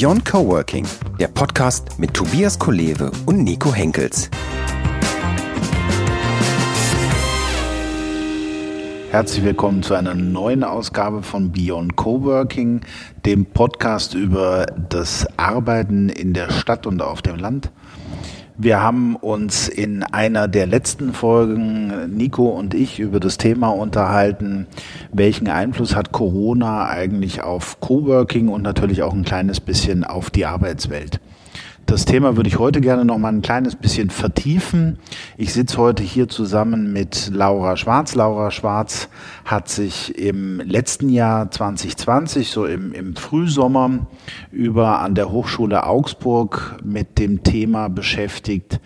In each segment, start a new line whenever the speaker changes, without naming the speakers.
Beyond Coworking, der Podcast mit Tobias Kolewe und Nico Henkels.
Herzlich willkommen zu einer neuen Ausgabe von Beyond Coworking, dem Podcast über das Arbeiten in der Stadt und auf dem Land. Wir haben uns in einer der letzten Folgen, Nico und ich, über das Thema unterhalten, welchen Einfluss hat Corona eigentlich auf Coworking und natürlich auch ein kleines bisschen auf die Arbeitswelt. Das Thema würde ich heute gerne noch mal ein kleines bisschen vertiefen. Ich sitze heute hier zusammen mit Laura Schwarz. Laura Schwarz hat sich im letzten Jahr 2020, so im, im Frühsommer, über an der Hochschule Augsburg mit dem Thema beschäftigt,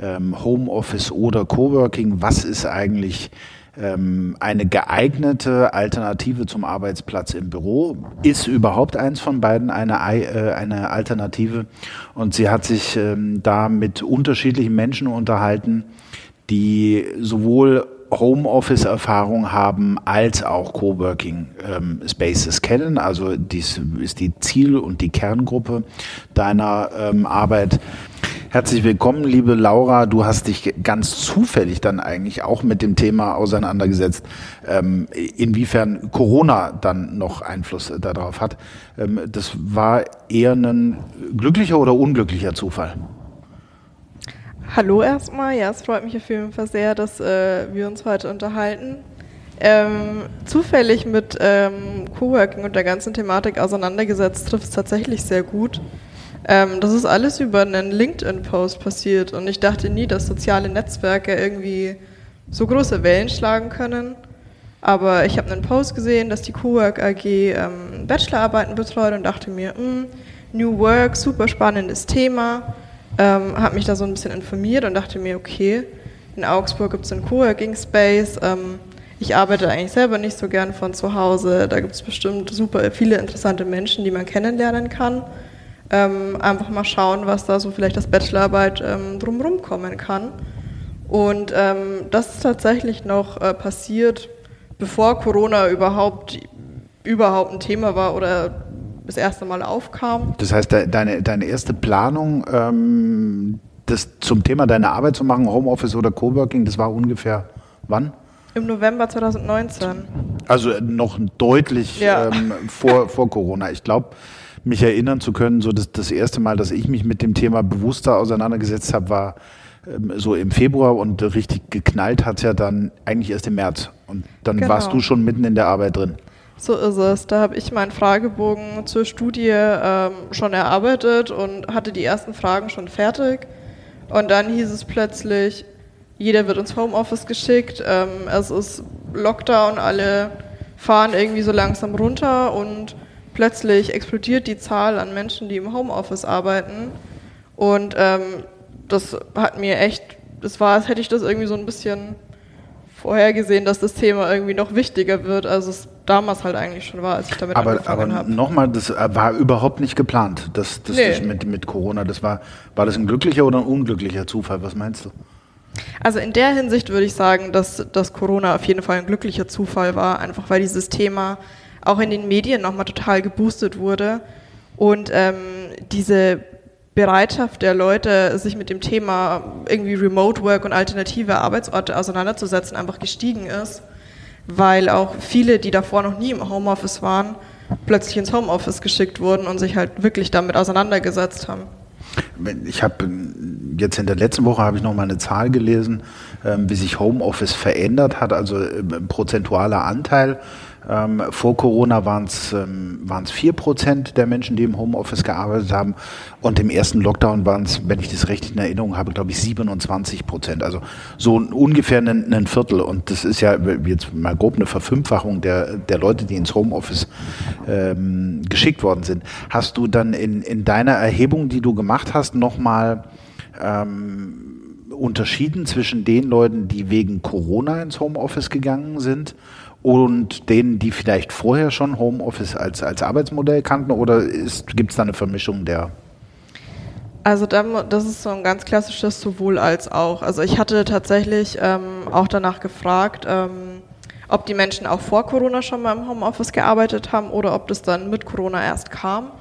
ähm, Homeoffice oder Coworking. Was ist eigentlich ähm, eine geeignete Alternative zum Arbeitsplatz im Büro. Ist überhaupt eins von beiden eine, äh, eine Alternative? Und sie hat sich ähm, da mit unterschiedlichen Menschen unterhalten, die sowohl Homeoffice-Erfahrung haben als auch Coworking ähm, Spaces kennen. Also dies ist die Ziel- und die Kerngruppe deiner ähm, Arbeit. Herzlich willkommen, liebe Laura. Du hast dich ganz zufällig dann eigentlich auch mit dem Thema auseinandergesetzt, ähm, inwiefern Corona dann noch Einfluss darauf hat. Ähm, das war eher ein glücklicher oder unglücklicher Zufall?
Hallo erstmal. Ja, es freut mich auf jeden Fall sehr, dass äh, wir uns heute unterhalten. Ähm, zufällig mit ähm, Coworking und der ganzen Thematik auseinandergesetzt trifft es tatsächlich sehr gut. Ähm, das ist alles über einen LinkedIn-Post passiert und ich dachte nie, dass soziale Netzwerke irgendwie so große Wellen schlagen können. Aber ich habe einen Post gesehen, dass die Cowork AG ähm, Bachelorarbeiten betreut und dachte mir, mh, hm, New Work, super spannendes Thema. Ähm, habe mich da so ein bisschen informiert und dachte mir, okay, in Augsburg gibt es einen Coworking Space. Ähm, ich arbeite eigentlich selber nicht so gern von zu Hause. Da gibt es bestimmt super viele interessante Menschen, die man kennenlernen kann ähm, einfach mal schauen, was da so vielleicht als Bachelorarbeit ähm, drumherum kommen kann. Und ähm, das ist tatsächlich noch äh, passiert, bevor Corona überhaupt, überhaupt ein Thema war oder das erste Mal aufkam.
Das heißt, deine, deine erste Planung, ähm, das zum Thema deiner Arbeit zu machen, Homeoffice oder Coworking, das war ungefähr wann?
Im November 2019.
Also noch deutlich ja. ähm, vor, vor Corona. Ich glaube, mich erinnern zu können, so das, das erste Mal, dass ich mich mit dem Thema bewusster auseinandergesetzt habe, war ähm, so im Februar und richtig geknallt hat es ja dann eigentlich erst im März. Und dann genau. warst du schon mitten in der Arbeit drin.
So ist es. Da habe ich meinen Fragebogen zur Studie ähm, schon erarbeitet und hatte die ersten Fragen schon fertig. Und dann hieß es plötzlich, jeder wird ins Homeoffice geschickt, ähm, es ist Lockdown, alle fahren irgendwie so langsam runter und plötzlich explodiert die Zahl an Menschen, die im Homeoffice arbeiten. Und ähm, das hat mir echt, das war, als hätte ich das irgendwie so ein bisschen vorhergesehen, dass das Thema irgendwie noch wichtiger wird, als es damals halt eigentlich schon war, als ich damit
aber,
angefangen habe.
Aber nochmal, das war überhaupt nicht geplant, das, das nee. mit, mit Corona. Das war, war das ein glücklicher oder ein unglücklicher Zufall? Was meinst du?
Also in der Hinsicht würde ich sagen, dass, dass Corona auf jeden Fall ein glücklicher Zufall war, einfach weil dieses Thema auch in den Medien nochmal total geboostet wurde. Und ähm, diese Bereitschaft der Leute, sich mit dem Thema irgendwie Remote Work und alternative Arbeitsorte auseinanderzusetzen, einfach gestiegen ist, weil auch viele, die davor noch nie im Homeoffice waren, plötzlich ins Homeoffice geschickt wurden und sich halt wirklich damit auseinandergesetzt haben.
Ich habe jetzt in der letzten Woche habe ich noch mal eine Zahl gelesen, ähm, wie sich Homeoffice verändert hat, also äh, prozentualer Anteil ähm, vor Corona waren es ähm, waren's 4% der Menschen, die im Homeoffice gearbeitet haben. Und im ersten Lockdown waren es, wenn ich das recht in Erinnerung habe, glaube ich 27 Prozent. Also so ungefähr ein, ein, Viertel. Und das ist ja jetzt mal grob eine Verfünffachung der, der Leute, die ins Homeoffice ähm, geschickt worden sind. Hast du dann in, in deiner Erhebung, die du gemacht hast, nochmal ähm, unterschieden zwischen den Leuten, die wegen Corona ins Homeoffice gegangen sind und denen, die vielleicht vorher schon Homeoffice als, als Arbeitsmodell kannten oder gibt es da eine Vermischung der?
Also das ist so ein ganz klassisches sowohl als auch. Also ich hatte tatsächlich ähm, auch danach gefragt, ähm, ob die Menschen auch vor Corona schon mal im Homeoffice gearbeitet haben oder ob das dann mit Corona erst kam.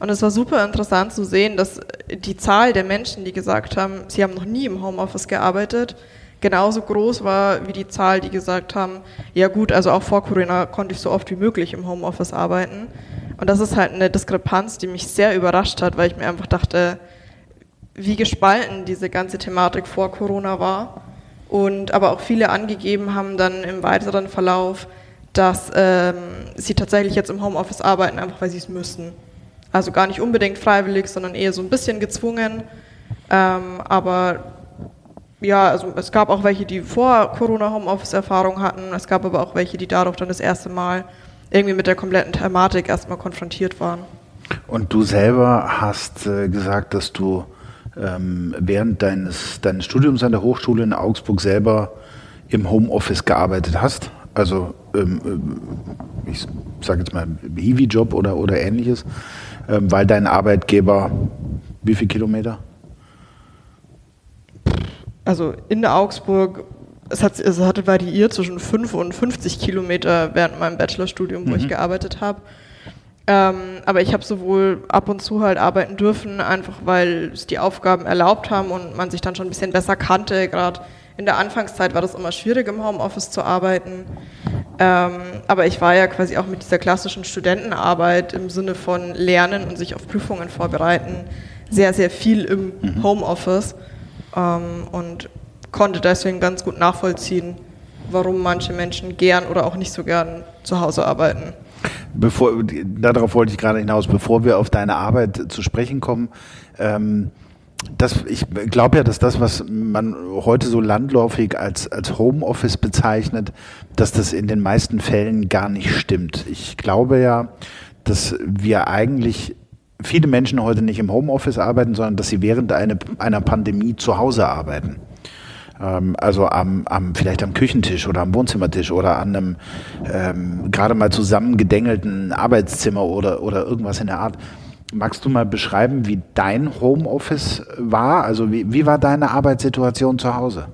Und es war super interessant zu sehen, dass die Zahl der Menschen, die gesagt haben, sie haben noch nie im Homeoffice gearbeitet, genauso groß war wie die Zahl, die gesagt haben, ja gut, also auch vor Corona konnte ich so oft wie möglich im Homeoffice arbeiten. Und das ist halt eine Diskrepanz, die mich sehr überrascht hat, weil ich mir einfach dachte, wie gespalten diese ganze Thematik vor Corona war. Und aber auch viele angegeben haben dann im weiteren Verlauf, dass ähm, sie tatsächlich jetzt im Homeoffice arbeiten, einfach weil sie es müssen. Also gar nicht unbedingt freiwillig, sondern eher so ein bisschen gezwungen. Ähm, aber ja, also es gab auch welche, die vor Corona Homeoffice-Erfahrung hatten. Es gab aber auch welche, die dadurch dann das erste Mal irgendwie mit der kompletten Thematik erstmal konfrontiert waren.
Und du selber hast äh, gesagt, dass du ähm, während deines, deines Studiums an der Hochschule in Augsburg selber im Homeoffice gearbeitet hast. Also ähm, äh, ich sage jetzt mal Hiwi-Job oder, oder ähnliches, ähm, weil dein Arbeitgeber wie viele Kilometer?
Also in Augsburg, es, hat, es hatte variiert zwischen 5 und 50 Kilometer während meinem Bachelorstudium, wo mhm. ich gearbeitet habe. Ähm, aber ich habe sowohl ab und zu halt arbeiten dürfen, einfach weil es die Aufgaben erlaubt haben und man sich dann schon ein bisschen besser kannte. Gerade in der Anfangszeit war das immer schwierig, im Homeoffice zu arbeiten. Ähm, aber ich war ja quasi auch mit dieser klassischen Studentenarbeit im Sinne von Lernen und sich auf Prüfungen vorbereiten sehr, sehr viel im mhm. Homeoffice ähm, und konnte deswegen ganz gut nachvollziehen, warum manche Menschen gern oder auch nicht so gern zu Hause arbeiten.
Bevor, darauf wollte ich gerade hinaus, bevor wir auf deine Arbeit zu sprechen kommen. Ähm, das, ich glaube ja, dass das, was man heute so landläufig als, als Homeoffice bezeichnet, dass das in den meisten Fällen gar nicht stimmt. Ich glaube ja, dass wir eigentlich viele Menschen heute nicht im Homeoffice arbeiten, sondern dass sie während eine, einer Pandemie zu Hause arbeiten. Ähm, also am, am, vielleicht am Küchentisch oder am Wohnzimmertisch oder an einem ähm, gerade mal zusammengedengelten Arbeitszimmer oder, oder irgendwas in der Art. Magst du mal beschreiben, wie dein Homeoffice war? Also wie, wie war deine Arbeitssituation zu Hause?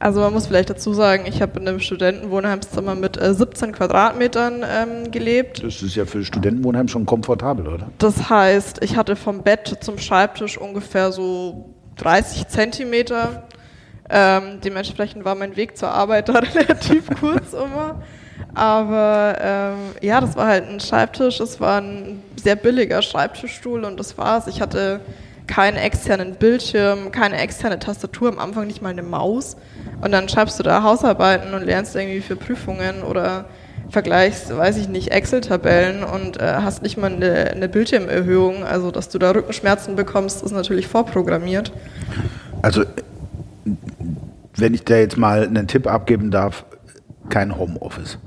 Also man muss vielleicht dazu sagen, ich habe in einem Studentenwohnheimszimmer mit äh, 17 Quadratmetern ähm, gelebt.
Das ist ja für Studentenwohnheim schon komfortabel, oder?
Das heißt, ich hatte vom Bett zum Schreibtisch ungefähr so 30 Zentimeter. Ähm, dementsprechend war mein Weg zur Arbeit da relativ kurz immer. Aber ähm, ja, das war halt ein Schreibtisch. Es war ein sehr billiger Schreibtischstuhl und das war's. Ich hatte keinen externen Bildschirm, keine externe Tastatur, am Anfang nicht mal eine Maus. Und dann schreibst du da Hausarbeiten und lernst irgendwie für Prüfungen oder vergleichst, weiß ich nicht, Excel-Tabellen und äh, hast nicht mal eine, eine Bildschirmerhöhung. Also, dass du da Rückenschmerzen bekommst, ist natürlich vorprogrammiert.
Also wenn ich da jetzt mal einen Tipp abgeben darf, kein Homeoffice.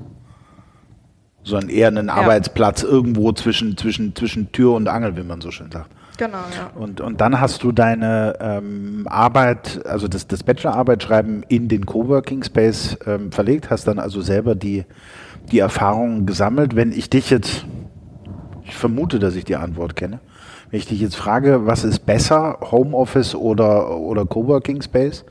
Sondern eher einen ja. Arbeitsplatz irgendwo zwischen, zwischen, zwischen Tür und Angel, wie man so schön sagt.
Genau, ja.
Und, und dann hast du deine ähm, Arbeit, also das, das Bachelorarbeit schreiben in den Coworking Space ähm, verlegt, hast dann also selber die, die Erfahrungen gesammelt. Wenn ich dich jetzt, ich vermute, dass ich die Antwort kenne, wenn ich dich jetzt frage, was ist besser, Homeoffice oder, oder Coworking Space?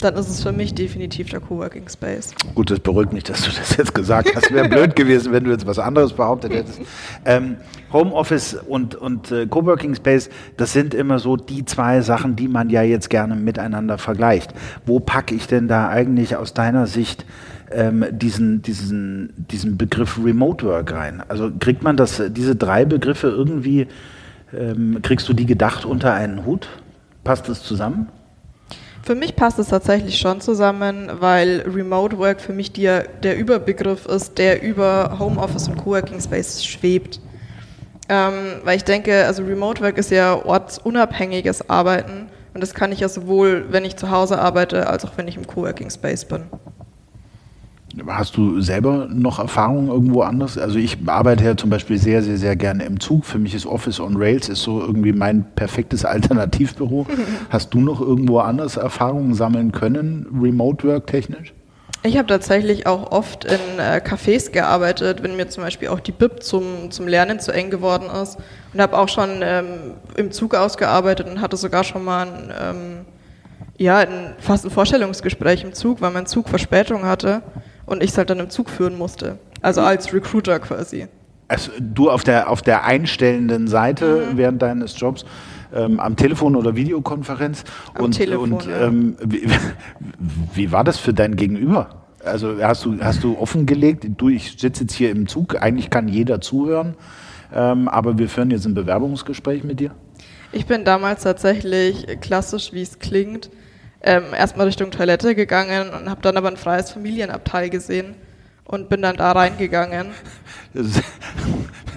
Dann ist es für mich definitiv der Coworking Space.
Gut, das beruhigt mich, dass du das jetzt gesagt hast. Wäre blöd gewesen, wenn du jetzt was anderes behauptet hättest. Ähm, Homeoffice und, und äh, Coworking Space, das sind immer so die zwei Sachen, die man ja jetzt gerne miteinander vergleicht. Wo packe ich denn da eigentlich aus deiner Sicht ähm, diesen, diesen, diesen Begriff Remote Work rein? Also kriegt man das, diese drei Begriffe irgendwie, ähm, kriegst du die gedacht unter einen Hut? Passt das zusammen?
Für mich passt es tatsächlich schon zusammen, weil Remote Work für mich die, der Überbegriff ist, der über Homeoffice und Coworking Space schwebt. Ähm, weil ich denke, also Remote Work ist ja ortsunabhängiges Arbeiten und das kann ich ja sowohl, wenn ich zu Hause arbeite, als auch wenn ich im Coworking Space bin.
Hast du selber noch Erfahrungen irgendwo anders? Also ich arbeite ja zum Beispiel sehr, sehr, sehr gerne im Zug. Für mich ist Office on Rails ist so irgendwie mein perfektes Alternativbüro. Hast du noch irgendwo anders Erfahrungen sammeln können, Remote Work technisch?
Ich habe tatsächlich auch oft in äh, Cafés gearbeitet, wenn mir zum Beispiel auch die BIP zum, zum Lernen zu eng geworden ist. Und habe auch schon ähm, im Zug ausgearbeitet und hatte sogar schon mal ein, ähm, ja, ein, fast ein Vorstellungsgespräch im Zug, weil mein Zug Verspätung hatte und ich es halt dann im Zug führen musste. Also als Recruiter quasi.
also du auf der, auf der einstellenden Seite mhm. während deines Jobs ähm, am Telefon oder Videokonferenz.
Am
und
Telefon,
und
ja.
ähm, wie, wie war das für dein Gegenüber? Also hast du, hast du offengelegt, du, ich sitze jetzt hier im Zug, eigentlich kann jeder zuhören, ähm, aber wir führen jetzt ein Bewerbungsgespräch mit dir?
Ich bin damals tatsächlich klassisch, wie es klingt, ähm, erstmal Richtung Toilette gegangen und habe dann aber ein freies Familienabteil gesehen und bin dann da reingegangen.
Das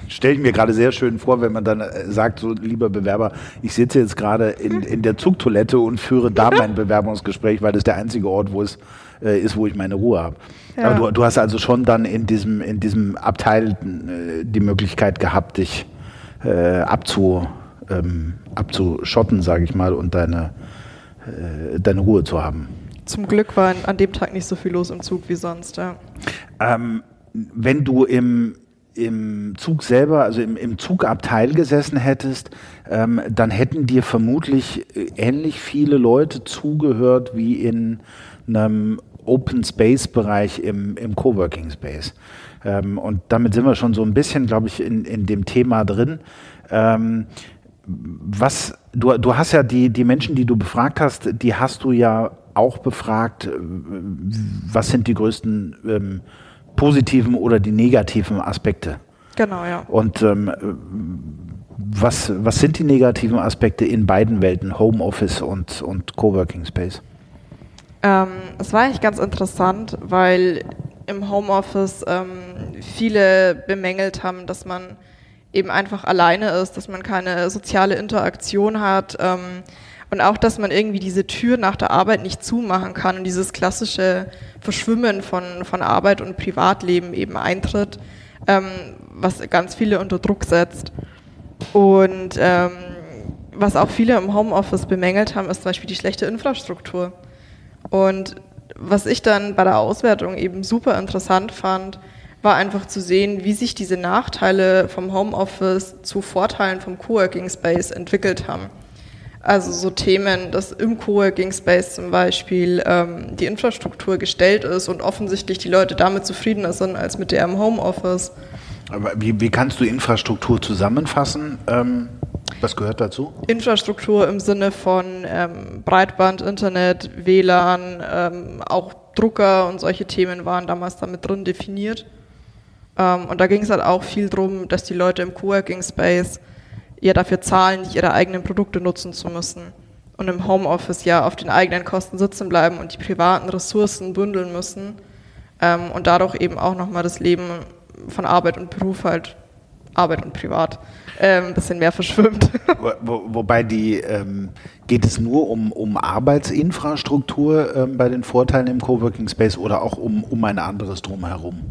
stelle ich mir gerade sehr schön vor, wenn man dann äh, sagt, so lieber Bewerber, ich sitze jetzt gerade in, in der Zugtoilette und führe da mein Bewerbungsgespräch, weil das der einzige Ort, wo es äh, ist, wo ich meine Ruhe habe.
Ja.
Aber du, du hast also schon dann in diesem, in diesem Abteil äh, die Möglichkeit gehabt, dich äh, abzu, ähm, abzuschotten, sage ich mal, und deine, deine Ruhe zu haben.
Zum Glück war an dem Tag nicht so viel los im Zug wie sonst, ja.
Ähm, wenn du im, im Zug selber, also im, im Zugabteil gesessen hättest, ähm, dann hätten dir vermutlich äh, ähnlich viele Leute zugehört wie in einem Open Space Bereich im, im Coworking Space. Ähm, und damit sind wir schon so ein bisschen, glaube ich, in, in dem Thema drin. Ähm, was, du, du hast ja die, die Menschen, die du befragt hast, die hast du ja auch befragt, äh, was sind die größten ähm, positiven oder die negativen Aspekte?
Genau, ja.
Und ähm, was, was sind die negativen Aspekte in beiden Welten, Homeoffice und, und Coworking Space?
Ähm, es war eigentlich ganz interessant, weil im Homeoffice ähm, viele bemängelt haben, dass man eben einfach alleine ist, dass man keine soziale Interaktion hat ähm, und auch, dass man irgendwie diese Tür nach der Arbeit nicht zumachen kann und dieses klassische Verschwimmen von, von Arbeit und Privatleben eben eintritt, ähm, was ganz viele unter Druck setzt. Und ähm, was auch viele im Homeoffice bemängelt haben, ist zum Beispiel die schlechte Infrastruktur. Und was ich dann bei der Auswertung eben super interessant fand, war einfach zu sehen, wie sich diese Nachteile vom Homeoffice zu Vorteilen vom Coworking Space entwickelt haben. Also so Themen, dass im Coworking Space zum Beispiel ähm, die Infrastruktur gestellt ist und offensichtlich die Leute damit zufriedener sind als mit der im Homeoffice.
Aber wie, wie kannst du Infrastruktur zusammenfassen? Ähm, was gehört dazu?
Infrastruktur im Sinne von ähm, Breitband, Internet, WLAN, ähm, auch Drucker und solche Themen waren damals damit drin definiert. Ähm, und da ging es halt auch viel darum, dass die Leute im Coworking Space ja dafür zahlen, nicht ihre eigenen Produkte nutzen zu müssen. Und im Homeoffice ja auf den eigenen Kosten sitzen bleiben und die privaten Ressourcen bündeln müssen. Ähm, und dadurch eben auch nochmal das Leben von Arbeit und Beruf halt, Arbeit und Privat, ähm, ein bisschen mehr verschwimmt.
Wo, wo, wobei die, ähm, geht es nur um, um Arbeitsinfrastruktur ähm, bei den Vorteilen im Coworking Space oder auch um, um ein anderes drumherum?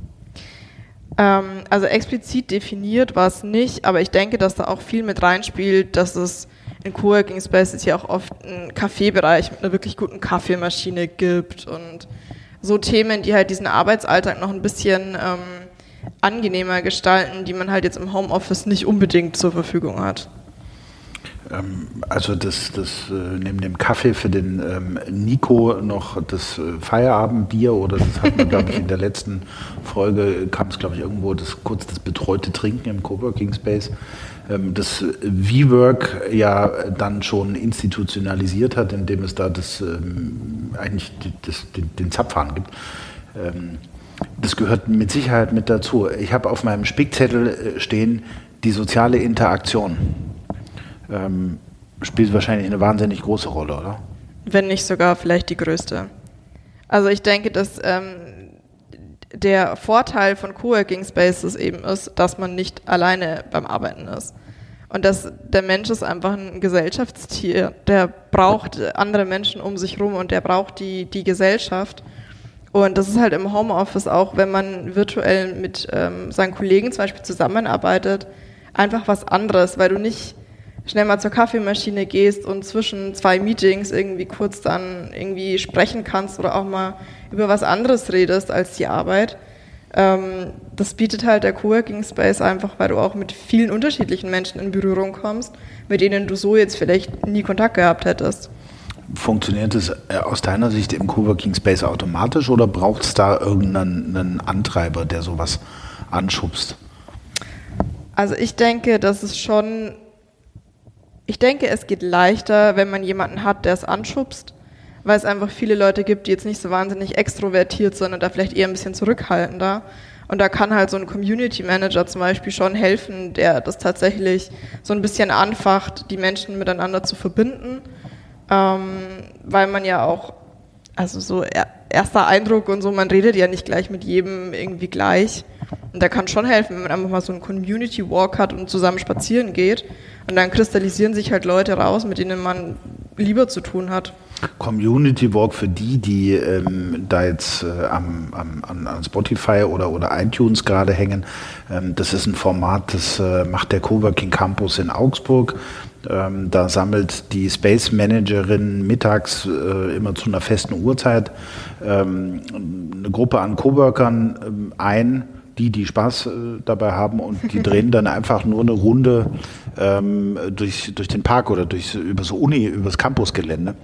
Ähm, also explizit definiert war es nicht, aber ich denke, dass da auch viel mit reinspielt, dass es in Coworking Spaces ja auch oft einen Kaffeebereich mit einer wirklich guten Kaffeemaschine gibt und so Themen, die halt diesen Arbeitsalltag noch ein bisschen ähm, angenehmer gestalten, die man halt jetzt im Homeoffice nicht unbedingt zur Verfügung hat.
Ähm, also das, das äh, neben dem Kaffee für den ähm, Nico noch das äh, Feierabendbier oder das hat man, glaube ich, in der letzten Folge kam es, glaube ich, irgendwo das kurz das betreute Trinken im Coworking Space. Ähm, das V-Work ja dann schon institutionalisiert hat, indem es da das eigentlich das, den, den Zapfhahn gibt. Das gehört mit Sicherheit mit dazu. Ich habe auf meinem Spickzettel äh, stehen die soziale Interaktion ähm, spielt wahrscheinlich eine wahnsinnig große Rolle, oder?
Wenn nicht sogar vielleicht die größte. Also ich denke, dass ähm, der Vorteil von Coworking Spaces eben ist, dass man nicht alleine beim Arbeiten ist. Und dass der Mensch ist einfach ein Gesellschaftstier. Der braucht andere Menschen um sich rum und der braucht die, die Gesellschaft. Und das ist halt im Homeoffice auch, wenn man virtuell mit ähm, seinen Kollegen zum Beispiel zusammenarbeitet, einfach was anderes, weil du nicht schnell mal zur Kaffeemaschine gehst und zwischen zwei Meetings irgendwie kurz dann irgendwie sprechen kannst oder auch mal über was anderes redest als die Arbeit. Ähm, das bietet halt der Coworking Space einfach, weil du auch mit vielen unterschiedlichen Menschen in Berührung kommst, mit denen du so jetzt vielleicht nie Kontakt gehabt hättest.
Funktioniert es äh, aus deiner Sicht im Coworking Space automatisch oder braucht es da irgendeinen Antreiber, der sowas anschubst?
Also ich denke, dass es schon, ich denke, es geht leichter, wenn man jemanden hat, der es anschubst, weil es einfach viele Leute gibt, die jetzt nicht so wahnsinnig extrovertiert sind und da vielleicht eher ein bisschen zurückhaltender. Und da kann halt so ein Community Manager zum Beispiel schon helfen, der das tatsächlich so ein bisschen anfacht, die Menschen miteinander zu verbinden, ähm, weil man ja auch, also so erster Eindruck und so, man redet ja nicht gleich mit jedem irgendwie gleich. Und da kann schon helfen, wenn man einfach mal so einen Community Walk hat und zusammen spazieren geht. Und dann kristallisieren sich halt Leute raus, mit denen man lieber zu tun hat.
Community Walk für die, die ähm, da jetzt äh, am, am, an Spotify oder, oder iTunes gerade hängen. Ähm, das ist ein Format, das äh, macht der Coworking Campus in Augsburg. Ähm, da sammelt die Space Managerin mittags äh, immer zu einer festen Uhrzeit ähm, eine Gruppe an Coworkern ähm, ein die, die Spaß äh, dabei haben und die drehen dann einfach nur eine Runde ähm, durch, durch den Park oder durch, über so Uni, übers Campusgelände.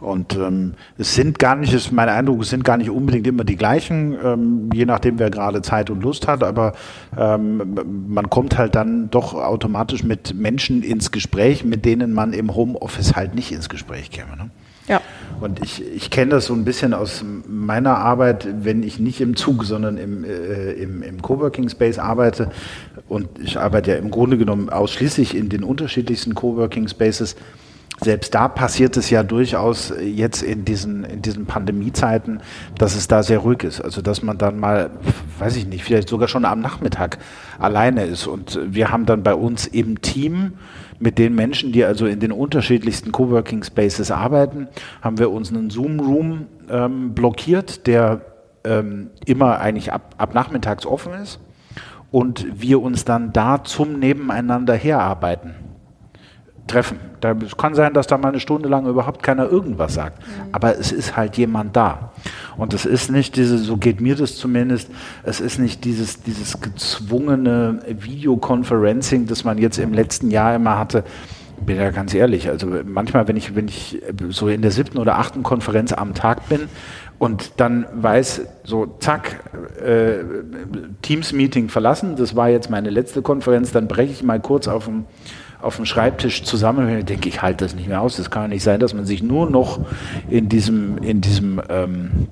Und ähm, es sind gar nicht, ist mein Eindruck, es sind gar nicht unbedingt immer die gleichen, ähm, je nachdem, wer gerade Zeit und Lust hat, aber ähm, man kommt halt dann doch automatisch mit Menschen ins Gespräch, mit denen man im Homeoffice halt nicht ins Gespräch käme. Ne?
Ja.
Und ich, ich kenne das so ein bisschen aus meiner Arbeit, wenn ich nicht im Zug, sondern im, äh, im, im Coworking Space arbeite. Und ich arbeite ja im Grunde genommen ausschließlich in den unterschiedlichsten Coworking Spaces selbst da passiert es ja durchaus jetzt in diesen, in diesen Pandemiezeiten, dass es da sehr ruhig ist. Also dass man dann mal, weiß ich nicht, vielleicht sogar schon am Nachmittag alleine ist. Und wir haben dann bei uns im Team mit den Menschen, die also in den unterschiedlichsten Coworking Spaces arbeiten, haben wir uns einen Zoom-Room ähm, blockiert, der ähm, immer eigentlich ab, ab nachmittags offen ist und wir uns dann da zum Nebeneinander herarbeiten treffen. Da, es kann sein, dass da mal eine Stunde lang überhaupt keiner irgendwas sagt. Mhm. Aber es ist halt jemand da. Und es ist nicht diese, so geht mir das zumindest, es ist nicht dieses, dieses gezwungene Videoconferencing, das man jetzt im letzten Jahr immer hatte. Bin ja ganz ehrlich, also manchmal, wenn ich, wenn ich so in der siebten oder achten Konferenz am Tag bin und dann weiß, so zack, äh, Teams-Meeting verlassen, das war jetzt meine letzte Konferenz, dann breche ich mal kurz auf dem auf dem Schreibtisch zusammen, denke ich, halte das nicht mehr aus. Das kann ja nicht sein, dass man sich nur noch in diesem, in diesem ähm,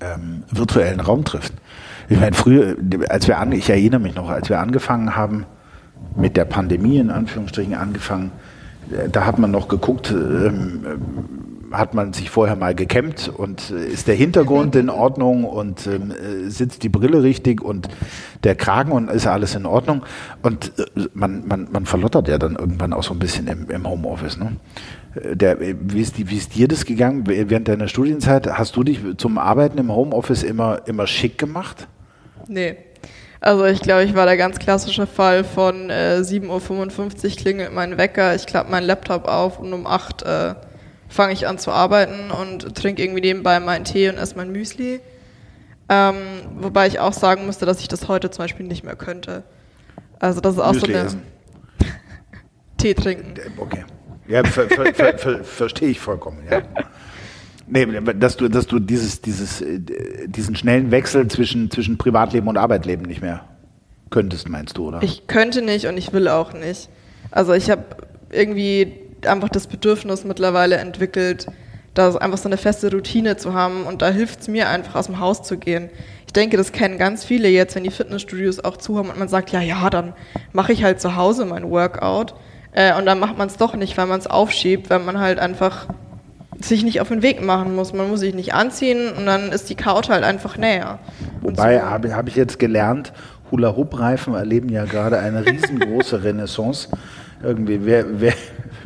ähm, virtuellen Raum trifft. Ich meine, früher, als wir an, ich erinnere mich noch, als wir angefangen haben, mit der Pandemie in Anführungsstrichen angefangen, äh, da hat man noch geguckt, ähm, hat man sich vorher mal gekämmt und äh, ist der Hintergrund in Ordnung und ähm, äh, sitzt die Brille richtig und der Kragen und ist alles in Ordnung. Und äh, man, man, man verlottert ja dann irgendwann auch so ein bisschen im, im Homeoffice. Ne? Äh, der, wie, ist die, wie ist dir das gegangen während deiner Studienzeit? Hast du dich zum Arbeiten im Homeoffice immer, immer schick gemacht?
Nee. Also ich glaube, ich war der ganz klassische Fall von äh, 7.55 Uhr klingelt mein Wecker, ich klappe meinen Laptop auf und um 8 Uhr äh, fange ich an zu arbeiten und trinke irgendwie nebenbei meinen Tee und esse mein Müsli. Ähm, wobei ich auch sagen musste, dass ich das heute zum Beispiel nicht mehr könnte. Also das ist auch Müsli so eine... Tee trinken.
Okay. Ja, ver, ver, ver, verstehe ich vollkommen, ja. Nee, dass du, dass du dieses, dieses, äh, diesen schnellen Wechsel zwischen, zwischen Privatleben und Arbeitleben nicht mehr könntest, meinst du, oder?
Ich könnte nicht und ich will auch nicht. Also ich habe irgendwie einfach das Bedürfnis mittlerweile entwickelt, da einfach so eine feste Routine zu haben und da hilft es mir einfach aus dem Haus zu gehen. Ich denke, das kennen ganz viele jetzt, wenn die Fitnessstudios auch zu haben und man sagt, ja, ja, dann mache ich halt zu Hause mein Workout äh, und dann macht man es doch nicht, weil man es aufschiebt, weil man halt einfach sich nicht auf den Weg machen muss. Man muss sich nicht anziehen und dann ist die Couch halt einfach näher.
Wobei, so. habe hab ich jetzt gelernt, Hula-Hoop-Reifen erleben ja gerade eine riesengroße Renaissance. Irgendwie, wer, wer,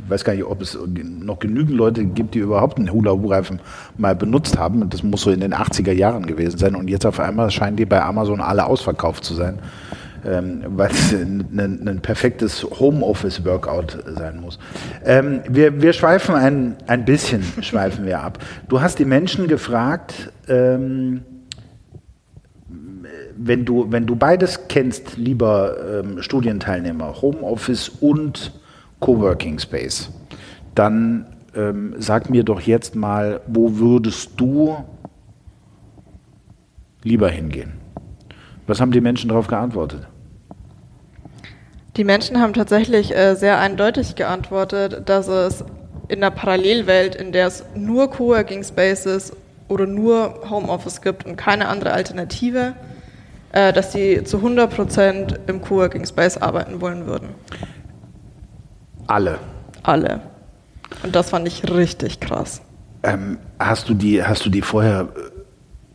weiß gar nicht, ob es noch genügend Leute gibt, die überhaupt einen Hula-Hoop-Reifen mal benutzt haben. Das muss so in den 80er Jahren gewesen sein. Und jetzt auf einmal scheinen die bei Amazon alle ausverkauft zu sein. Ähm, weil es ein, ein, perfektes Homeoffice-Workout sein muss. Ähm, wir, wir schweifen ein, ein bisschen schweifen wir ab. Du hast die Menschen gefragt, ähm, wenn, du, wenn du beides kennst, lieber ähm, Studienteilnehmer, Homeoffice und Coworking Space, dann ähm, sag mir doch jetzt mal, wo würdest du lieber hingehen? Was haben die Menschen darauf geantwortet?
Die Menschen haben tatsächlich äh, sehr eindeutig geantwortet, dass es in der Parallelwelt, in der es nur Coworking Spaces oder nur Homeoffice gibt und keine andere Alternative, äh, dass sie zu 100 Prozent im Coworking Space arbeiten wollen würden.
Alle.
Alle. Und das fand ich richtig krass.
Ähm, hast du die, hast du die vorher,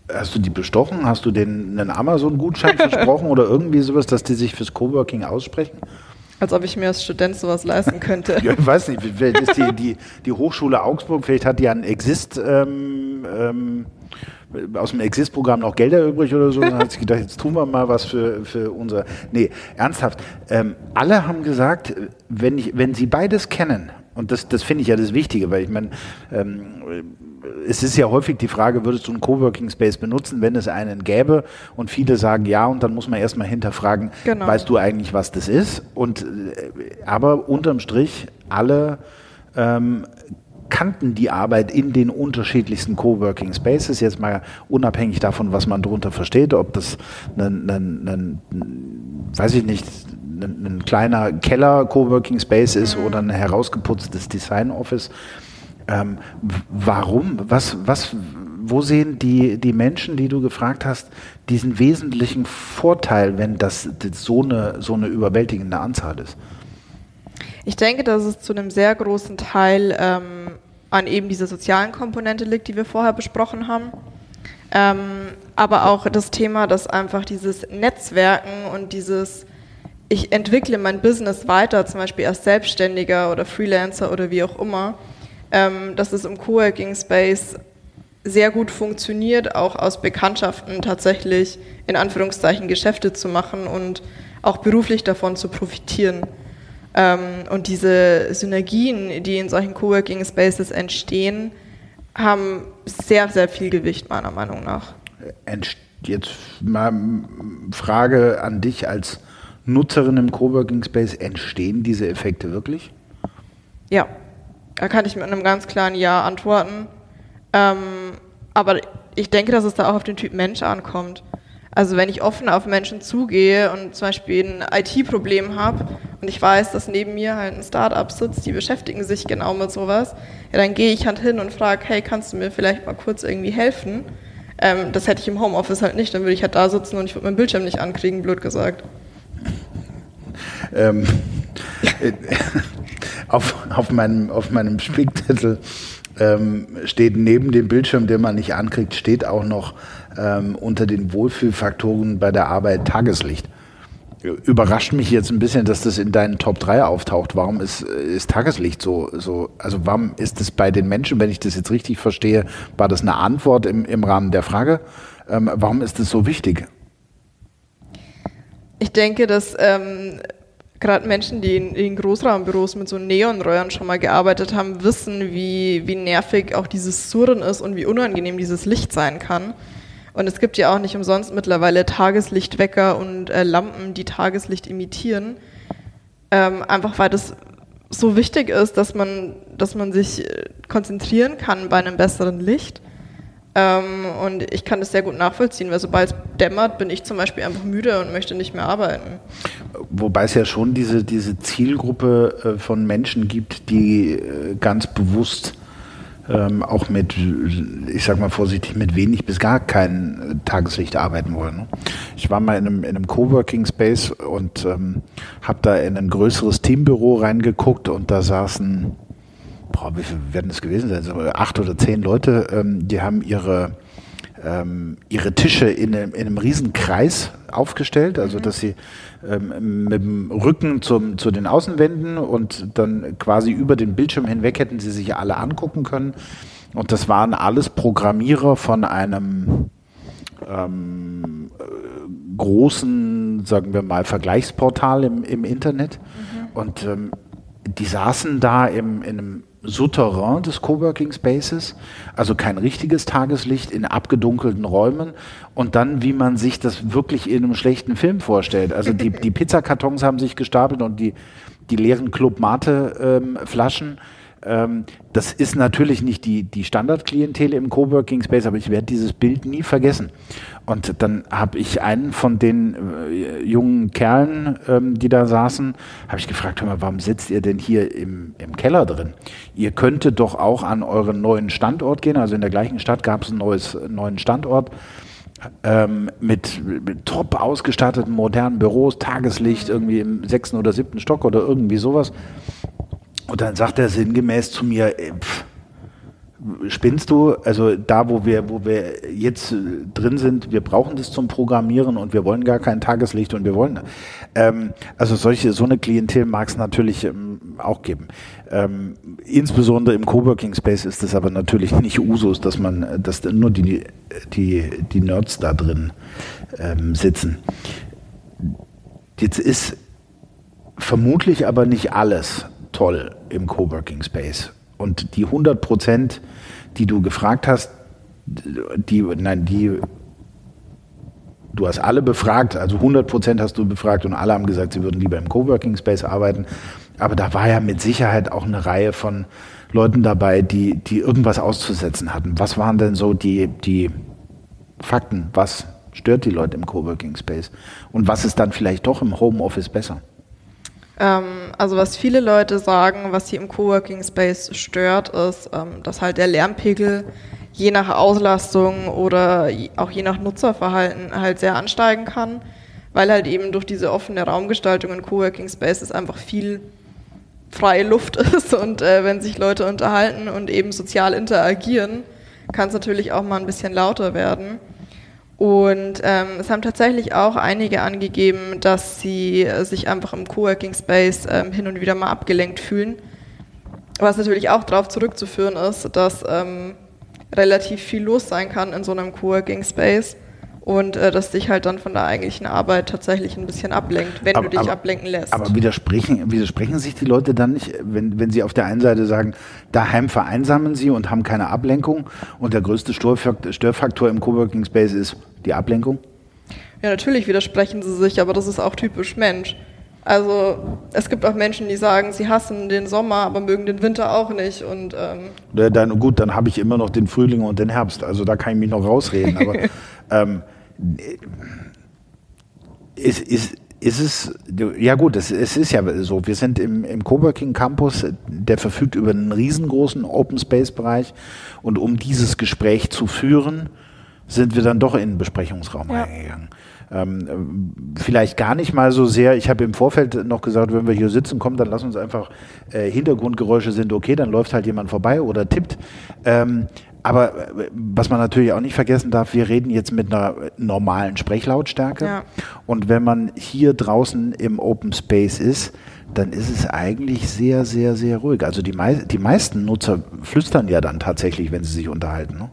äh, hast du die bestochen? Hast du denen einen Amazon-Gutschein versprochen oder irgendwie sowas, dass die sich fürs Coworking aussprechen?
Als ob ich mir als Student sowas leisten könnte.
ja, ich weiß nicht, vielleicht ist die, die, die Hochschule Augsburg, vielleicht hat die an Exist ähm, ähm, aus dem Exist-Programm noch Gelder übrig oder so. Dann hat sich gedacht, jetzt tun wir mal was für, für unser. Nee, ernsthaft. Ähm, alle haben gesagt, wenn, ich, wenn sie beides kennen, und das, das finde ich ja das Wichtige, weil ich meine, ähm, es ist ja häufig die Frage, würdest du einen Coworking Space benutzen, wenn es einen gäbe? Und viele sagen ja, und dann muss man erstmal hinterfragen, genau. weißt du eigentlich, was das ist? Und äh, aber unterm Strich alle ähm, kannten die Arbeit in den unterschiedlichsten Coworking Spaces, jetzt mal unabhängig davon, was man darunter versteht, ob das ein, ein, ein weiß ich nicht, ein, ein kleiner Keller-Coworking Space ist oder ein herausgeputztes Design Office. Ähm, warum? Was, was, wo sehen die, die Menschen, die du gefragt hast, diesen wesentlichen Vorteil, wenn das, das so, eine, so eine überwältigende Anzahl ist?
Ich denke, dass es zu einem sehr großen Teil ähm, an eben dieser sozialen Komponente liegt, die wir vorher besprochen haben. Ähm, aber auch das Thema, dass einfach dieses Netzwerken und dieses, ich entwickle mein Business weiter, zum Beispiel als Selbstständiger oder Freelancer oder wie auch immer, ähm, dass es im Coworking Space sehr gut funktioniert, auch aus Bekanntschaften tatsächlich in Anführungszeichen Geschäfte zu machen und auch beruflich davon zu profitieren. Ähm, und diese Synergien, die in solchen Coworking Spaces entstehen, haben sehr, sehr viel Gewicht, meiner Meinung nach.
Jetzt mal Frage an dich als Nutzerin im Coworking Space: Entstehen diese Effekte wirklich?
Ja, da kann ich mit einem ganz klaren Ja antworten. Ähm, aber ich denke, dass es da auch auf den Typ Mensch ankommt. Also wenn ich offen auf Menschen zugehe und zum Beispiel ein IT-Problem habe und ich weiß, dass neben mir halt ein Startup sitzt, die beschäftigen sich genau mit sowas, ja, dann gehe ich halt hin und frage, hey, kannst du mir vielleicht mal kurz irgendwie helfen? Ähm, das hätte ich im Homeoffice halt nicht, dann würde ich halt da sitzen und ich würde meinen Bildschirm nicht ankriegen, blöd gesagt.
Ähm, auf, auf, meinem, auf meinem Spickzettel ähm, steht neben dem Bildschirm, den man nicht ankriegt, steht auch noch ähm, unter den Wohlfühlfaktoren bei der Arbeit Tageslicht. Überrascht mich jetzt ein bisschen, dass das in deinen Top 3 auftaucht. Warum ist, ist Tageslicht so, so, also warum ist es bei den Menschen, wenn ich das jetzt richtig verstehe, war das eine Antwort im, im Rahmen der Frage? Ähm, warum ist das so wichtig?
Ich denke, dass ähm, gerade Menschen, die in, in, Großraumbüros mit so Neonröhren schon mal gearbeitet haben, wissen, wie, wie nervig auch dieses Surren ist und wie unangenehm dieses Licht sein kann. Und es gibt ja auch nicht umsonst mittlerweile Tageslichtwecker und äh, Lampen, die Tageslicht imitieren. Ähm, einfach weil das so wichtig ist, dass man, dass man sich äh, konzentrieren kann bei einem besseren Licht. Ähm, und ich kann das sehr gut nachvollziehen, weil sobald es dämmert, bin ich zum Beispiel einfach müde und möchte nicht mehr arbeiten.
Wobei es ja schon diese, diese Zielgruppe äh, von Menschen gibt, die äh, ganz bewusst ähm, auch mit, ich sag mal vorsichtig, mit wenig bis gar kein Tageslicht arbeiten wollen. Ne? Ich war mal in einem, in einem Coworking Space und ähm, habe da in ein größeres Teambüro reingeguckt und da saßen, boah, wie viel werden es gewesen sein? So acht oder zehn Leute, ähm, die haben ihre ähm, ihre Tische in einem, in einem riesen Kreis aufgestellt, also mhm. dass sie ähm, mit dem Rücken zum, zu den Außenwänden und dann quasi über den Bildschirm hinweg hätten sie sich alle angucken können. Und das waren alles Programmierer von einem ähm, großen, sagen wir mal, Vergleichsportal im, im Internet. Mhm. Und ähm, die saßen da im, in einem Souterrain des Coworking Spaces, also kein richtiges Tageslicht in abgedunkelten Räumen und dann, wie man sich das wirklich in einem schlechten Film vorstellt. Also die, die Pizzakartons haben sich gestapelt und die, die leeren Club Mate ähm, Flaschen Ähm, das ist natürlich nicht die, die Standardklientel im Coworking Space, aber ich werde dieses Bild nie vergessen. Und dann habe ich einen von den äh, jungen Kerlen, ähm, die da saßen, habe ich gefragt, hör mal, warum sitzt ihr denn hier im, im Keller drin? Ihr könntet doch auch an euren neuen Standort gehen. Also in der gleichen Stadt gab es einen neuen Standort. Ähm, mit, mit, top ausgestatteten modernen Büros, Tageslicht irgendwie im sechsten oder siebten Stock oder irgendwie sowas. Und dann sagt er sinngemäß zu mir, äh, pff, spinnst du? Also da, wo wir, wo wir jetzt äh, drin sind, wir brauchen das zum Programmieren und wir wollen gar kein Tageslicht und wir wollen, ähm, also solche, so eine Klientel mag es natürlich ähm, auch geben. Ähm, insbesondere im Coworking Space ist es aber natürlich nicht Usus, dass man, dass nur die, die, die Nerds da drin ähm, sitzen. Jetzt ist vermutlich aber nicht alles toll im Coworking Space. Und die 100 Prozent, die du gefragt hast, die, nein, die, du hast alle befragt, also 100 Prozent hast du befragt und alle haben gesagt, sie würden lieber im Coworking Space arbeiten. Aber da war ja mit Sicherheit auch eine Reihe von Leuten dabei, die, die irgendwas auszusetzen hatten. Was waren denn so die, die Fakten? Was stört die Leute im Coworking Space? Und was ist dann vielleicht doch im Homeoffice besser?
Ähm, also was viele Leute sagen, was sie im Coworking Space stört, ist, ähm, dass halt der Lärmpegel je nach Auslastung oder auch je nach Nutzerverhalten halt sehr ansteigen kann, weil halt eben durch diese offene Raumgestaltung in Coworking Spaces einfach viel freie Luft ist und äh, wenn sich Leute unterhalten und eben sozial interagieren, kann es natürlich auch mal ein bisschen lauter werden. Und ähm, es haben tatsächlich auch einige angegeben, dass sie äh, sich einfach im Coworking Space ähm, hin und wieder mal abgelenkt fühlen. Was natürlich auch darauf zurückzuführen ist, dass ähm, relativ viel los sein kann in so einem Coworking Space und äh, das dich halt dann von der eigentlichen Arbeit tatsächlich ein bisschen ablenkt, wenn aber, du dich
aber,
ablenken lässt.
Aber widersprechen, widersprechen sich die Leute dann nicht, wenn, wenn sie auf der einen Seite sagen, daheim vereinsamen sie und haben keine Ablenkung und der größte Störfaktor im Coworking Space ist die Ablenkung?
Ja, natürlich widersprechen sie sich, aber das ist auch typisch Mensch. Also es gibt auch Menschen, die sagen, sie hassen den Sommer, aber mögen den Winter auch nicht. Und, ähm
ja, dann, gut, dann habe ich immer noch den Frühling und den Herbst. Also da kann ich mich noch rausreden. Aber ähm, ist, ist, ist es, ja gut, es, es ist ja so, wir sind im, im Coworking Campus, der verfügt über einen riesengroßen Open Space Bereich und um dieses Gespräch zu führen, sind wir dann doch in den Besprechungsraum ja. eingegangen. Ähm, vielleicht gar nicht mal so sehr. Ich habe im Vorfeld noch gesagt, wenn wir hier sitzen, kommen, dann lass uns einfach äh, Hintergrundgeräusche sind okay, dann läuft halt jemand vorbei oder tippt. Ähm, aber äh, was man natürlich auch nicht vergessen darf, wir reden jetzt mit einer normalen Sprechlautstärke. Ja. Und wenn man hier draußen im Open Space ist, dann ist es eigentlich sehr, sehr, sehr ruhig. Also die, mei die meisten Nutzer flüstern ja dann tatsächlich, wenn sie sich unterhalten. Ne?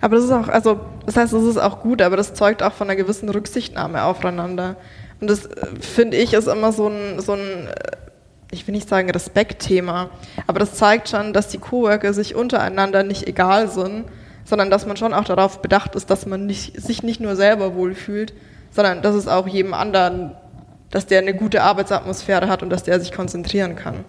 Aber das ist auch, also das heißt, das ist auch gut, aber das zeugt auch von einer gewissen Rücksichtnahme aufeinander. Und das äh, finde ich ist immer so ein, so ein äh, ich will nicht sagen Respektthema, aber das zeigt schon, dass die Coworker sich untereinander nicht egal sind, sondern dass man schon auch darauf bedacht ist, dass man nicht, sich nicht nur selber wohlfühlt, sondern dass es auch jedem anderen, dass der eine gute Arbeitsatmosphäre hat und dass der sich konzentrieren kann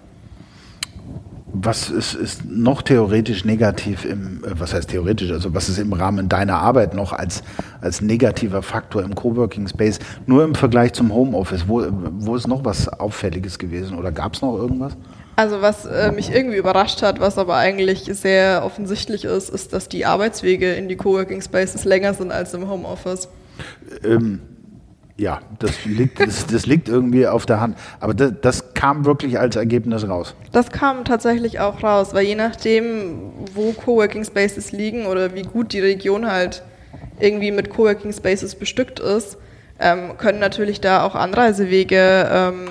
was ist, ist noch theoretisch negativ im, äh, was heißt theoretisch, also was ist im Rahmen deiner Arbeit noch als, als negativer Faktor im Coworking Space, nur im Vergleich zum Homeoffice, wo, wo ist noch was Auffälliges gewesen oder gab es noch irgendwas?
Also was äh, mich irgendwie überrascht hat, was aber eigentlich sehr offensichtlich ist, ist, dass die Arbeitswege in die Coworking Spaces länger sind als im Homeoffice.
Ähm, ja, das liegt, das, das, liegt irgendwie auf der Hand. Aber das, das, kam wirklich als Ergebnis raus.
Das kam tatsächlich auch raus, weil je nachdem, wo Coworking Spaces liegen oder wie gut die Region halt irgendwie mit Coworking Spaces bestückt ist, ähm, können natürlich da auch Anreisewege ähm,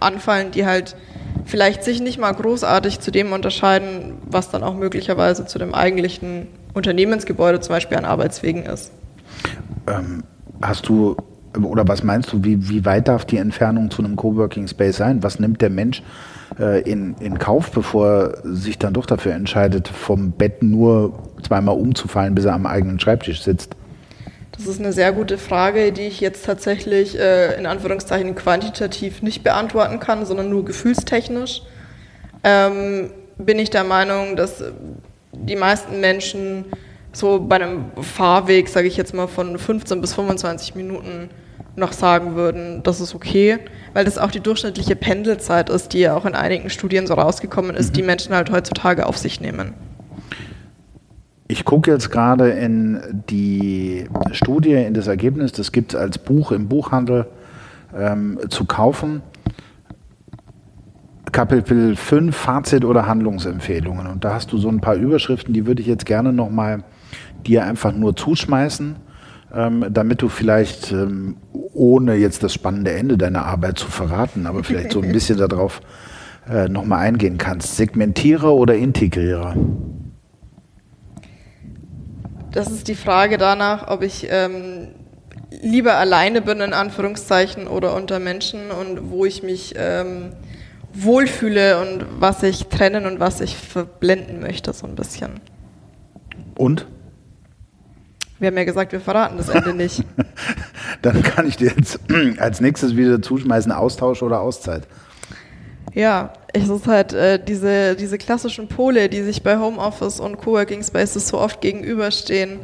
anfallen, die halt vielleicht sich nicht mal großartig zu dem unterscheiden, was dann auch möglicherweise zu dem eigentlichen Unternehmensgebäude zum Beispiel an Arbeitswegen ist.
Ähm, hast du oder was meinst du, wie, wie weit darf die Entfernung zu einem Coworking Space sein? Was nimmt der Mensch äh, in, in Kauf, bevor er sich dann doch dafür entscheidet, vom Bett nur zweimal umzufallen, bis er am eigenen Schreibtisch sitzt?
Das ist eine sehr gute Frage, die ich jetzt tatsächlich äh, in Anführungszeichen quantitativ nicht beantworten kann, sondern nur gefühlstechnisch. Ähm, bin ich der Meinung, dass die meisten Menschen so bei einem Fahrweg, sage ich jetzt mal, von 15 bis 25 Minuten noch sagen würden, das ist okay, weil das auch die durchschnittliche Pendelzeit ist, die ja auch in einigen Studien so rausgekommen ist, mhm. die Menschen halt heutzutage auf sich nehmen.
Ich gucke jetzt gerade in die Studie, in das Ergebnis, das gibt es als Buch im Buchhandel ähm, zu kaufen. Kapitel 5, Fazit oder Handlungsempfehlungen. Und da hast du so ein paar Überschriften, die würde ich jetzt gerne nochmal dir einfach nur zuschmeißen, ähm, damit du vielleicht, ähm, ohne jetzt das spannende Ende deiner Arbeit zu verraten, aber vielleicht so ein bisschen darauf äh, nochmal eingehen kannst. Segmentiere oder integriere?
Das ist die Frage danach, ob ich ähm, lieber alleine bin, in Anführungszeichen, oder unter Menschen und wo ich mich ähm, wohlfühle und was ich trennen und was ich verblenden möchte, so ein bisschen.
Und?
Wir haben ja gesagt, wir verraten das Ende nicht.
Dann kann ich dir jetzt als nächstes wieder zuschmeißen, Austausch oder Auszeit.
Ja, es ist halt äh, diese, diese klassischen Pole, die sich bei Homeoffice und Coworking Spaces so oft gegenüberstehen.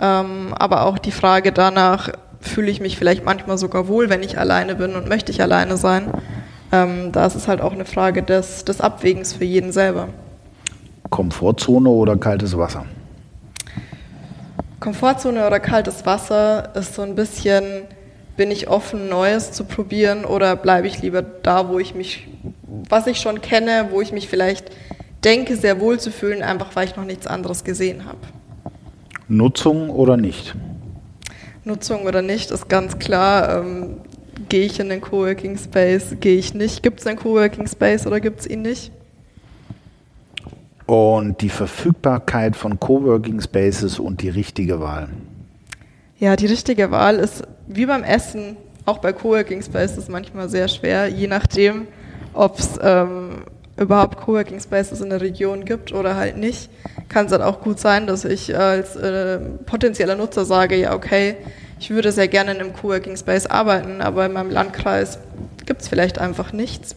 Ähm, aber auch die Frage danach, fühle ich mich vielleicht manchmal sogar wohl, wenn ich alleine bin und möchte ich alleine sein. Ähm, da ist es halt auch eine Frage des, des Abwägens für jeden selber.
Komfortzone oder kaltes Wasser?
Komfortzone oder kaltes Wasser ist so ein bisschen, bin ich offen, Neues zu probieren oder bleibe ich lieber da, wo ich mich, was ich schon kenne, wo ich mich vielleicht denke, sehr wohl zu fühlen, einfach weil ich noch nichts anderes gesehen habe.
Nutzung oder nicht?
Nutzung oder nicht ist ganz klar. Ähm, gehe ich in den Coworking Space, gehe ich nicht? Gibt es einen Coworking Space oder gibt es ihn nicht?
Und die Verfügbarkeit von Coworking Spaces und die richtige Wahl.
Ja, die richtige Wahl ist wie beim Essen, auch bei Coworking Spaces manchmal sehr schwer, je nachdem, ob es ähm, überhaupt Coworking Spaces in der Region gibt oder halt nicht. Kann es dann auch gut sein, dass ich als äh, potenzieller Nutzer sage, ja okay, ich würde sehr gerne in einem Coworking Space arbeiten, aber in meinem Landkreis gibt es vielleicht einfach nichts.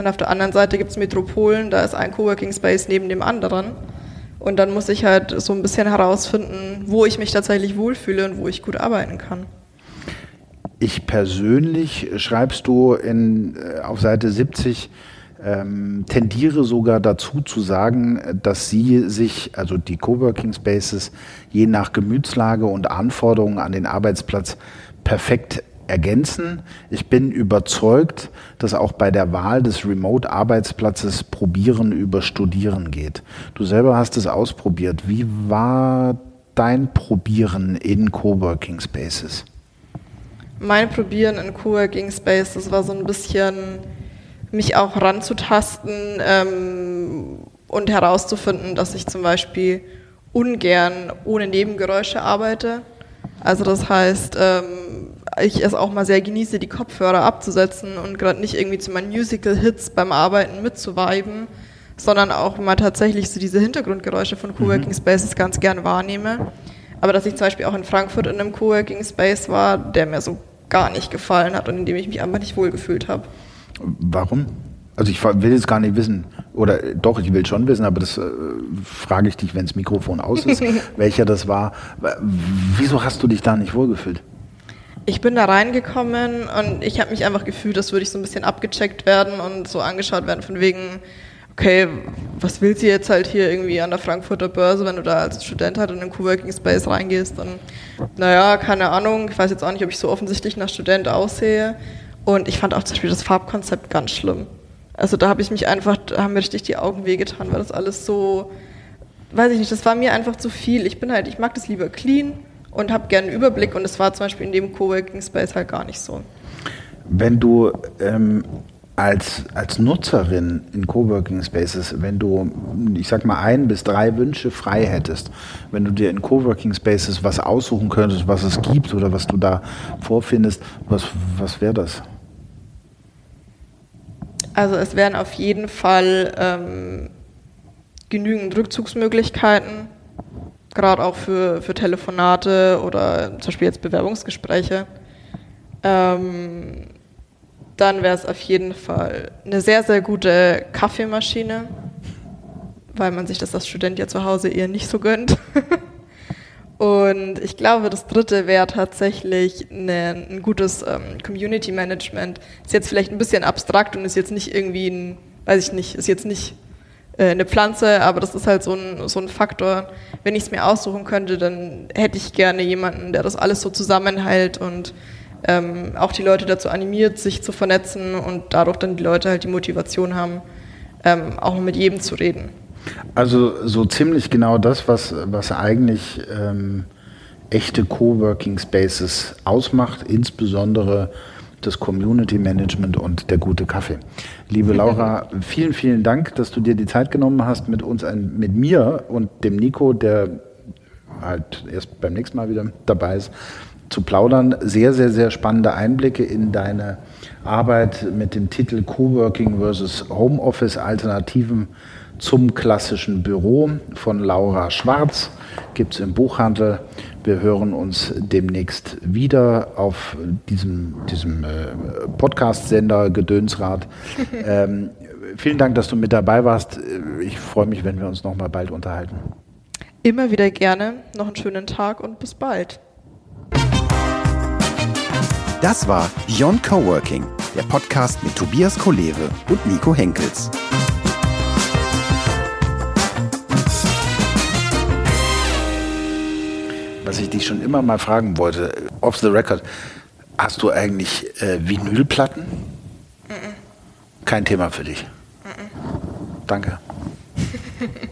Und auf der anderen Seite gibt es Metropolen, da ist ein Coworking Space neben dem anderen. Und dann muss ich halt so ein bisschen herausfinden, wo ich mich tatsächlich wohlfühle und wo ich gut arbeiten kann.
Ich persönlich, schreibst du in, äh, auf Seite 70, ähm, tendiere sogar dazu zu sagen, dass sie sich, also die Coworking Spaces, je nach Gemütslage und Anforderungen an den Arbeitsplatz perfekt ergänzen. Ich bin überzeugt, dass auch bei der Wahl des Remote-Arbeitsplatzes Probieren über Studieren geht. Du selber hast es ausprobiert. Wie war dein Probieren in Coworking Spaces?
Mein Probieren in Coworking Spaces war so ein bisschen mich auch ranzutasten ähm, und herauszufinden, dass ich zum Beispiel ungern ohne Nebengeräusche arbeite. Also das heißt, ähm, ich es auch mal sehr genieße, die Kopfhörer abzusetzen und gerade nicht irgendwie zu meinen Musical-Hits beim Arbeiten mitzuweiben, sondern auch mal tatsächlich so diese Hintergrundgeräusche von Coworking mhm. Spaces ganz gern wahrnehme. Aber dass ich zum Beispiel auch in Frankfurt in einem Coworking Space war, der mir so gar nicht gefallen hat und in dem ich mich einfach nicht wohlgefühlt habe.
Warum? Also ich will jetzt gar nicht wissen, oder doch, ich will schon wissen, aber das äh, frage ich dich, wenn das Mikrofon aus ist, welcher das war. Wieso hast du dich da nicht wohlgefühlt?
Ich bin da reingekommen und ich habe mich einfach gefühlt, als würde ich so ein bisschen abgecheckt werden und so angeschaut werden von wegen, okay, was willst du jetzt halt hier irgendwie an der Frankfurter Börse, wenn du da als Student halt in den Coworking Space reingehst? Und naja, keine Ahnung, ich weiß jetzt auch nicht, ob ich so offensichtlich nach Student aussehe. Und ich fand auch zum Beispiel das Farbkonzept ganz schlimm. Also da habe ich mich einfach, da haben mir richtig die Augen wehgetan, weil das alles so, weiß ich nicht, das war mir einfach zu viel. Ich bin halt, ich mag das lieber clean und habe gerne einen Überblick und das war zum Beispiel in dem Coworking Space halt gar nicht so.
Wenn du ähm, als, als Nutzerin in Coworking Spaces, wenn du, ich sag mal, ein bis drei Wünsche frei hättest, wenn du dir in Coworking Spaces was aussuchen könntest, was es gibt oder was du da vorfindest, was, was wäre das?
Also es wären auf jeden Fall ähm, genügend Rückzugsmöglichkeiten, gerade auch für, für Telefonate oder zum Beispiel jetzt Bewerbungsgespräche. Ähm, dann wäre es auf jeden Fall eine sehr, sehr gute Kaffeemaschine. weil man sich das als Student ja zu Hause eher nicht so gönnt. Und ich glaube, das dritte wäre tatsächlich eine, ein gutes ähm, Community Management. Ist jetzt vielleicht ein bisschen abstrakt und ist jetzt nicht irgendwie ein, weiß ich nicht, ist jetzt nicht äh, eine Pflanze, aber das ist halt so ein, so ein Faktor. Wenn ich es mir aussuchen könnte, dann hätte ich gerne jemanden, der das alles so zusammenhält und ähm, auch die Leute dazu animiert, sich zu vernetzen und dadurch dann die Leute halt die Motivation haben, ähm, auch mit jedem zu reden.
Also so ziemlich genau das, was, was eigentlich ähm, echte Coworking Spaces ausmacht, insbesondere das Community Management und der gute Kaffee. Liebe Laura, vielen, vielen Dank, dass du dir die Zeit genommen hast, mit uns, ein, mit mir und dem Nico, der halt erst beim nächsten Mal wieder dabei ist, zu plaudern. Sehr, sehr, sehr spannende Einblicke in deine Arbeit mit dem Titel Coworking versus Homeoffice Alternativen zum klassischen Büro von Laura Schwarz. Gibt es im Buchhandel. Wir hören uns demnächst wieder auf diesem, diesem äh, Podcast-Sender Gedönsrad. ähm, vielen Dank, dass du mit dabei warst. Ich freue mich, wenn wir uns noch mal bald unterhalten.
Immer wieder gerne. Noch einen schönen Tag und bis bald.
Das war Beyond Coworking, der Podcast mit Tobias Kolewe und Nico Henkels.
Was ich dich schon immer mal fragen wollte, off the record, hast du eigentlich äh, Vinylplatten? -mm. Kein Thema für dich. Mm Danke.